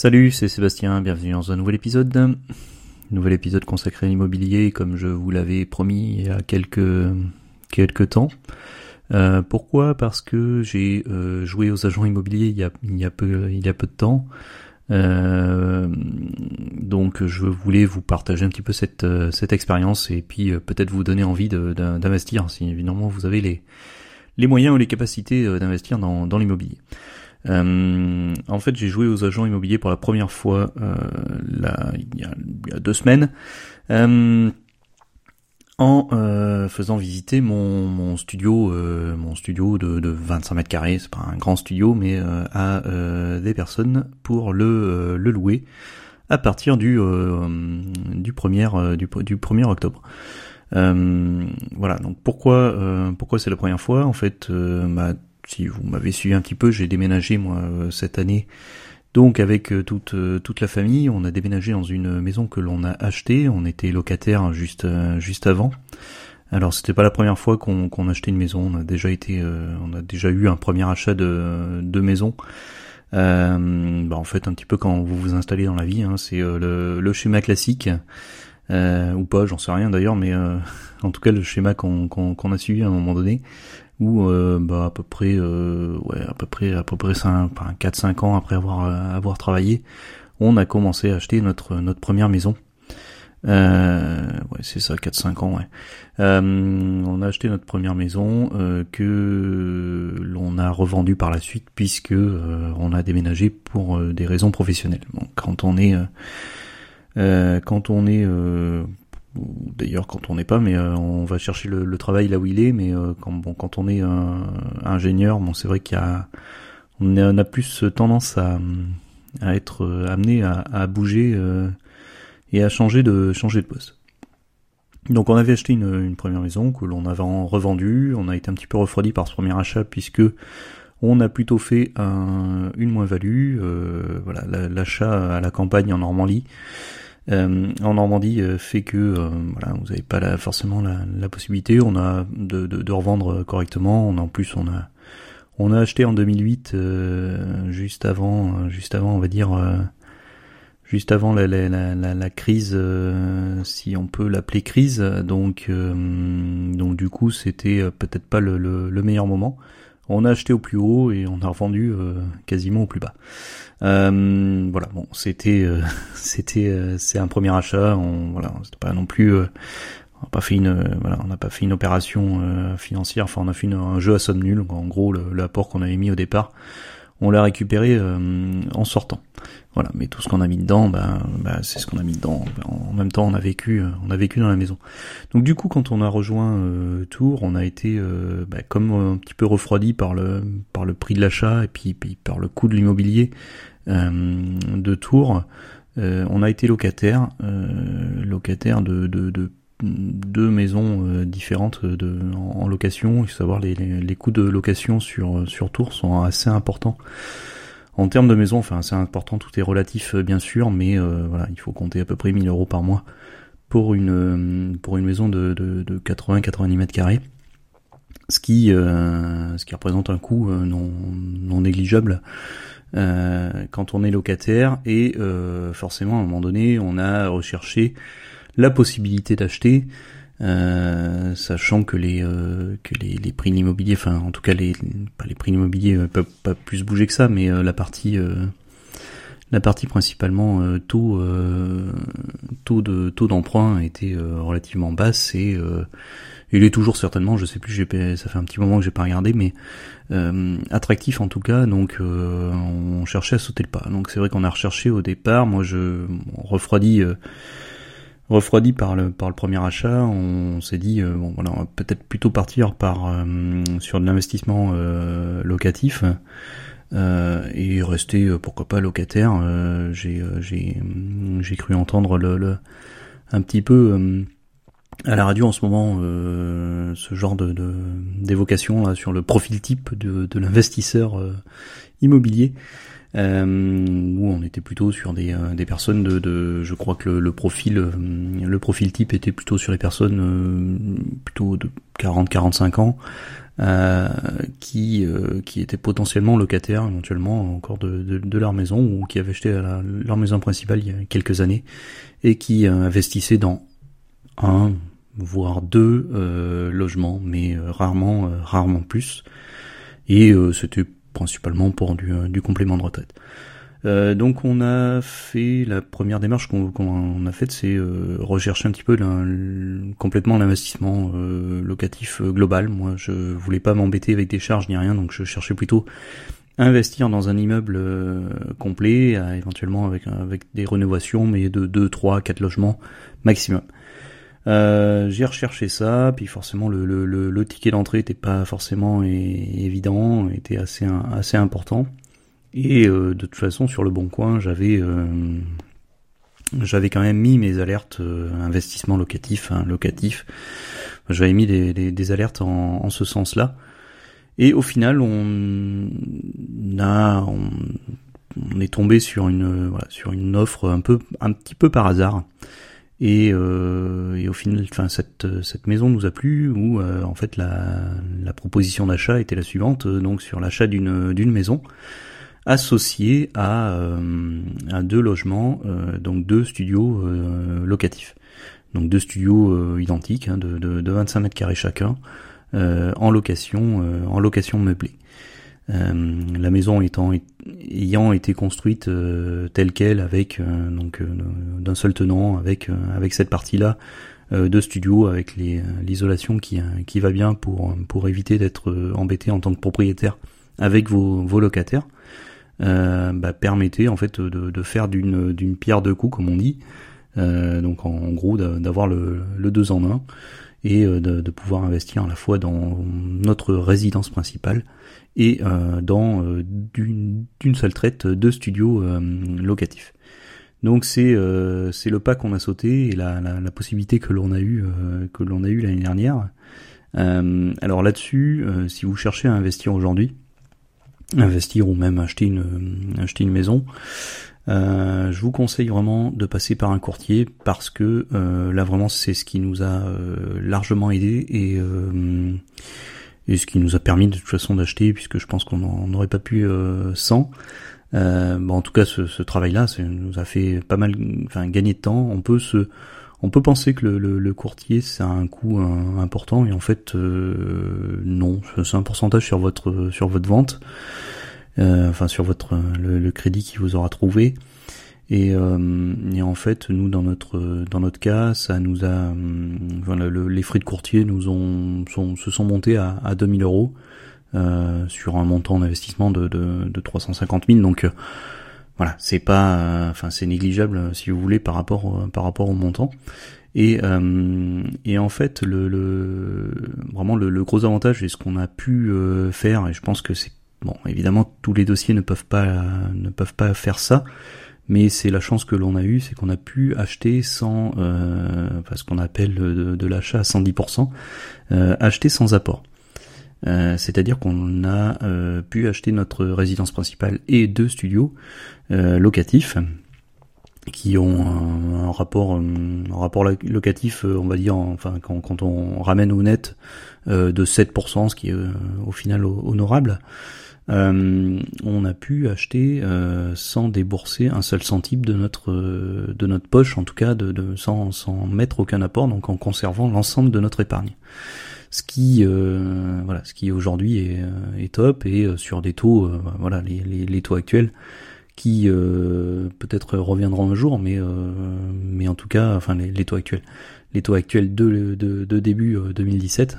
Salut, c'est Sébastien, bienvenue dans un nouvel épisode. Nouvel épisode consacré à l'immobilier, comme je vous l'avais promis il y a quelques, temps. Euh, pourquoi? Parce que j'ai euh, joué aux agents immobiliers il y a, peu, de temps. Euh, donc je voulais vous partager un petit peu cette, expérience et puis peut-être vous donner envie d'investir si évidemment vous avez les, moyens ou les capacités d'investir dans l'immobilier. Euh, en fait, j'ai joué aux agents immobiliers pour la première fois euh, là, il, y a, deux semaines. Euh, en euh, faisant visiter mon, mon studio, euh, mon studio de, de 25 mètres carrés, c'est pas un grand studio, mais euh, à des personnes pour le, le louer à partir du du premier du, du 1er octobre. voilà, donc pourquoi pourquoi c'est la première fois? En fait, ma si vous m'avez suivi un petit peu, j'ai déménagé moi euh, cette année. Donc avec euh, toute euh, toute la famille, on a déménagé dans une maison que l'on a achetée. On était locataire juste juste avant. Alors c'était pas la première fois qu'on qu'on achetait une maison. On a déjà été, on a déjà eu un premier achat de de maison. Euh, bah en fait un petit peu quand vous vous installez dans la vie, hein, c'est le, le schéma classique. ou pas, j'en sais rien d'ailleurs, mais en tout cas le schéma qu'on qu'on a suivi à un moment donné où euh, bah, à peu près euh, ouais à peu près à peu près 5 4 5 ans après avoir euh, avoir travaillé on a commencé à acheter notre notre première maison. Euh, ouais c'est ça 4 5 ans ouais. On a acheté notre première maison que l'on a revendue par la suite puisque on a déménagé pour des raisons professionnelles. Donc quand on est quand on est d'ailleurs quand on n'est pas, mais euh, on va chercher le, travail là où il est. Mais euh, quand, on est ingénieur, bon, c'est vrai qu'il y a, on a, plus tendance à, être amené à, bouger et à changer de changer de poste. Donc on avait acheté une, première maison que l'on avait revendue, on a été un petit peu refroidi par ce premier achat puisque on a plutôt fait un, une moins-value, euh, voilà l'achat à la campagne en Normandie euh, en Normandie euh, fait que euh, voilà, vous n'avez pas la, forcément la, possibilité. On a de, de, de, revendre correctement. On en plus on a on a acheté en 2008 juste avant juste avant on va dire juste avant la, la, la, la crise, si on peut l'appeler crise. Donc, donc du coup, c'était peut-être pas le, le, le, meilleur moment. On a acheté au plus haut et on a revendu quasiment au plus bas. Euh, voilà, bon, c'était, euh, c'était, euh, c'est un premier achat. On, voilà, c'était pas non plus, on n'a pas fait une, voilà, on n'a pas fait une opération financière. Enfin, on a fait un jeu à somme nulle. en gros, l'apport qu'on avait mis au départ, on l'a récupéré en sortant. Voilà, mais tout ce qu'on a mis dedans, bah, bah c'est ce qu'on a mis dedans. En même temps, on a vécu, on a vécu dans la maison. Donc du coup, quand on a rejoint Tours, on a été bah, comme un petit peu refroidi par le par le prix de l'achat et puis, par le coût de l'immobilier. Euh, de Tours. Euh, on a été locataire, euh, locataire de, de, de deux maisons différentes de, en, location. Il faut savoir les, les, coûts de location sur sur Tours sont assez importants. En termes de maison, enfin c'est important, tout est relatif bien sûr, mais voilà, il faut compter à peu près 1000 euros par mois pour une pour une maison de, de, de 80-90 mètres carrés, ce qui ce qui représente un coût non non négligeable euh, quand on est locataire et euh, forcément à un moment donné on a recherché la possibilité d'acheter euh, sachant que les que les, les prix de l'immobilier enfin en tout cas les pas les prix de l'immobilier pas, pas plus bouger que ça mais la partie la partie principalement taux taux de taux d'emprunt était relativement basse et il est toujours certainement, je sais plus, ça fait un petit moment que j'ai pas regardé, mais euh, attractif en tout cas. Donc euh, on cherchait à sauter le pas. Donc c'est vrai qu'on a recherché au départ. Moi je refroidi, euh, refroidi par le par le premier achat. On s'est dit bon voilà, on va peut-être plutôt partir par sur de l'investissement locatif. et rester pourquoi pas locataire. j'ai j'ai j'ai cru entendre le, le un petit peu à la radio en ce moment euh, ce genre de d'évocation sur le profil type de, de l'investisseur euh, immobilier. Euh, où on était plutôt sur des, des personnes de, de, je crois que le, profil le profil type était plutôt sur les personnes plutôt de 40-45 ans qui qui étaient potentiellement locataires éventuellement encore de, de, de leur maison ou qui avaient acheté leur maison principale il y a quelques années et qui investissaient dans un voire deux euh, logements, mais euh, rarement, euh, rarement plus. Et c'était principalement pour du, du, complément de retraite. donc on a fait la première démarche qu'on a faite, c'est rechercher un petit peu complètement l'investissement locatif global. Moi, je voulais pas m'embêter avec des charges ni rien, donc je cherchais plutôt à investir dans un immeuble complet, éventuellement avec avec des rénovations, mais de 2, 3, 4 logements maximum. Euh, j'ai recherché ça, puis forcément le, le, le, ticket d'entrée était pas forcément évident, était assez assez important. Et euh, de toute façon sur le bon coin, j'avais euh, j'avais quand même mis mes alertes investissement locatif, hein, locatif. J'avais mis des, des, alertes en, en ce sens-là. Et au final, on a on, on est tombé sur une voilà, sur une offre un peu un petit peu par hasard et, euh, et, au final, enfin cette cette maison nous a plu où euh, en fait la, la proposition d'achat était la suivante euh, donc sur l'achat d'une d'une maison associée à euh, à deux logements donc deux studios locatifs donc deux studios identiques hein, de, de, de 25 mètres carrés chacun en location en location meublée. Euh, la maison étant ayant été construite euh, telle quelle avec euh, donc d'un seul tenant avec avec cette partie là de studio avec l'isolation qui qui va bien pour pour éviter d'être embêté en tant que propriétaire avec vos, vos locataires bah, permettait en fait de, de faire d'une d'une pierre deux coups comme on dit donc en, gros d'avoir le, le deux en un et de, de, pouvoir investir à la fois dans notre résidence principale et euh, dans euh, d'une seule traite deux studios euh, locatifs. Donc c'est c'est le pas qu'on a sauté et la, la, la possibilité que l'on a eu que l'on a eu l'année dernière. alors là-dessus, si vous cherchez à investir aujourd'hui, investir ou même acheter une acheter une maison, euh, je vous conseille vraiment de passer par un courtier parce que euh, là vraiment c'est ce qui nous a largement aidé et et ce qui nous a permis de toute façon d'acheter puisque je pense qu'on n'aurait pas pu euh, sans. Euh, bon, en tout cas, ce, ce travail-là, nous a fait pas mal, enfin, gagner de temps. On peut se, on peut penser que le, le, le courtier ça a un coût important et en fait euh, non, c'est un pourcentage sur votre sur votre vente, euh, enfin sur votre le, le, crédit qui vous aura trouvé. Et, euh, et, en fait, nous dans notre dans notre cas, ça nous a, voilà, le, les frais de courtier nous ont sont, se sont montés à, à 2000 euros euh, sur un montant d'investissement de, de, de 350 000. Donc euh, voilà, c'est pas, euh, enfin c'est négligeable si vous voulez par rapport par rapport au montant. Et, euh, et en fait, le, le vraiment le, le, gros avantage et ce qu'on a pu faire, et je pense que c'est bon, évidemment tous les dossiers ne peuvent pas ne peuvent pas faire ça mais c'est la chance que l'on a eue, c'est qu'on a pu acheter sans, euh, enfin, ce qu'on appelle de, l'achat à 110%, euh, acheter sans apport. Euh, c'est-à-dire qu'on a euh, pu acheter notre résidence principale et deux studios euh, locatifs qui ont un, rapport un rapport locatif on va dire enfin quand, quand on ramène au net de 7% ce qui est au final honorable euh, on a pu acheter euh, sans débourser un seul centime de notre euh, de notre poche, en tout cas de, de sans, sans mettre aucun apport, donc en conservant l'ensemble de notre épargne. Ce qui voilà, ce qui aujourd'hui est, est, top et sur des taux voilà les, les, les, taux actuels qui peut-être reviendront un jour, mais mais en tout cas enfin les, les taux actuels les taux actuels de, de, de début 2017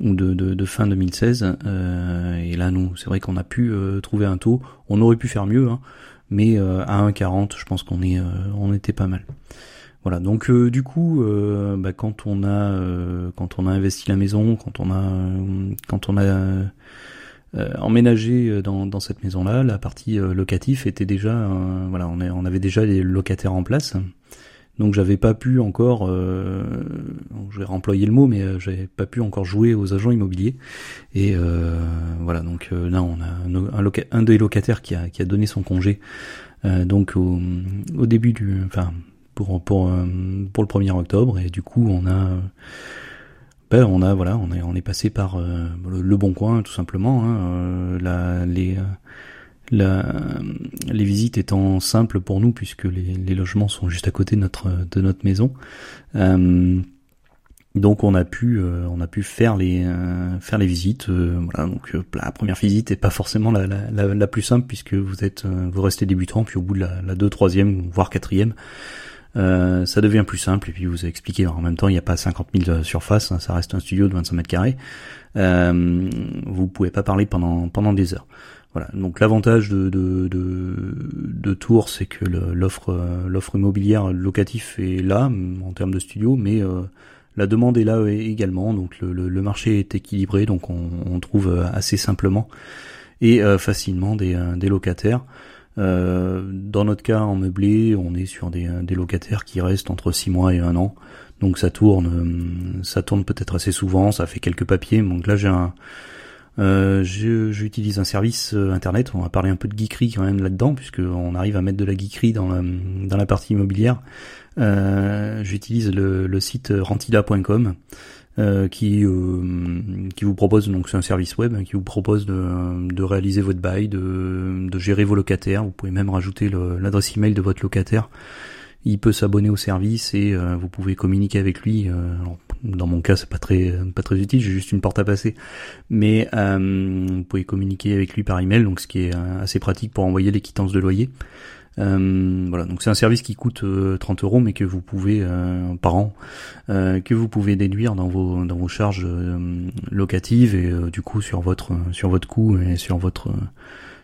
ou de, de, fin 2016. Euh, et là, nous, c'est vrai qu'on a pu euh, trouver un taux. On aurait pu faire mieux, hein, mais euh, à 1,40, je pense qu'on est, euh, on était pas mal. Voilà. Donc du coup, bah, quand on a, quand on a investi la maison, quand on a, quand on a emménagé dans, dans cette maison-là, la partie locative était déjà, voilà, on, on avait déjà les locataires en place. Donc j'avais pas pu encore, euh, je vais remployer le mot, mais euh, j'avais pas pu encore jouer aux agents immobiliers. Et euh, voilà, donc euh, là on a un, des locataires qui a, qui a donné son congé, donc au, au, début du, enfin pour pour pour le 1er octobre, et du coup on a ben, on a voilà, on est on est passé par le, bon coin tout simplement, hein, les la, les visites étant simples pour nous puisque les, les, logements sont juste à côté de notre de notre maison. Euh, donc on a pu euh, on a pu faire les euh, faire les visites. Euh, voilà donc la première visite est pas forcément la, la, la, plus simple puisque vous êtes vous restez débutant puis au bout de la, la deux troisième voire quatrième ça devient plus simple et puis vous avez expliqué en même temps il n'y a pas 50 000 surfaces hein, ça reste un studio de 25 mètres carrés vous pouvez pas parler pendant pendant des heures voilà. Donc l'avantage de, de, de, de Tours, c'est que l'offre l'offre immobilière locatif est là en termes de studio, mais euh, la demande est là également. Donc le, le, marché est équilibré, donc on, on trouve assez simplement et euh, facilement des, euh, des locataires. Euh, dans notre cas, en meublé, on est sur des, des locataires qui restent entre 6 mois et un an. Donc ça tourne, ça tourne peut-être assez souvent, ça fait quelques papiers. Donc là, j'ai un euh, J'utilise un service euh, internet. On va parler un peu de geekery quand même là-dedans, puisque on arrive à mettre de la geekery dans la, dans la partie immobilière. Euh, J'utilise le, le, site rentila.com. Euh, qui euh, qui vous propose donc c'est un service web qui vous propose de, de réaliser votre bail, de, de gérer vos locataires. Vous pouvez même rajouter l'adresse email de votre locataire il peut s'abonner au service et euh, vous pouvez communiquer avec lui. Euh, dans mon cas, c'est pas très pas très utile, j'ai juste une porte à passer, mais euh, vous pouvez communiquer avec lui par email, donc ce qui est assez pratique pour envoyer les quittances de loyer. voilà, donc c'est un service qui coûte 30 euros, mais que vous pouvez par an, que vous pouvez déduire dans vos dans vos charges locatives et du coup sur votre sur votre coût et sur votre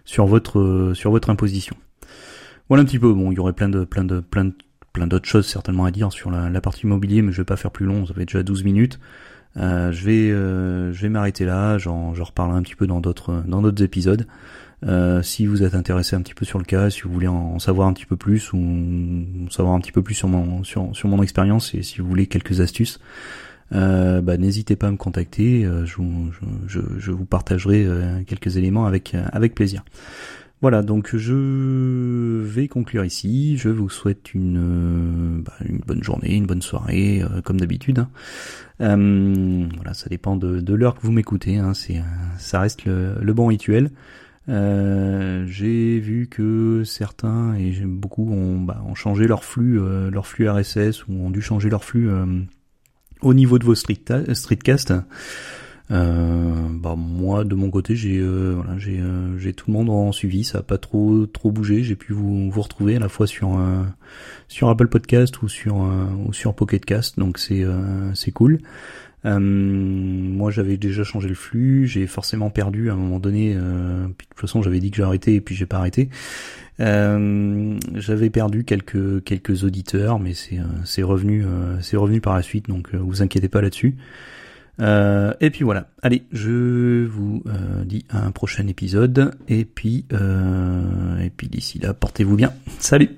sur votre sur votre imposition. Voilà un petit peu. Bon, il y aurait plein de plein de plein de plein d'autres choses certainement à dire sur la, partie immobilier, mais je vais pas faire plus long, ça fait déjà 12 minutes. Euh, je vais euh, je vais m'arrêter là, j'en reparlerai un petit peu dans d'autres dans d'autres épisodes. Euh, si vous êtes intéressé un petit peu sur le cas, si vous voulez en, savoir un petit peu plus ou savoir un petit peu plus sur mon sur, sur mon expérience et si vous voulez quelques astuces, bah, n'hésitez pas à me contacter. je, je, je, vous partagerai quelques éléments avec avec plaisir. Voilà, donc je vais conclure ici. Je vous souhaite une, euh, bah, bonne journée, une bonne soirée, euh, comme d'habitude. Hein. Euh, voilà, ça dépend de, l'heure que vous m'écoutez. Hein. C'est, ça reste le, bon rituel. j'ai vu que certains et beaucoup ont, bah, ont changé leur flux, leur flux RSS ou ont dû changer leur flux au niveau de vos streetcasts. Euh, bah moi de mon côté j'ai euh, voilà, j'ai euh, j'ai tout le monde en suivi, ça a pas trop trop bougé, j'ai pu vous vous retrouver à la fois sur sur Apple Podcast ou sur ou sur Pocket Cast, donc c'est c'est cool. moi j'avais déjà changé le flux, j'ai forcément perdu à un moment donné. puis de toute façon j'avais dit que j'arrêtais et puis j'ai pas arrêté. j'avais perdu quelques quelques auditeurs, mais c'est c'est revenu c'est revenu par la suite, donc vous inquiétez pas là-dessus. Euh, et puis voilà. Allez, je vous euh, dis à un prochain épisode. Et puis, euh, et puis d'ici là, portez-vous bien. Salut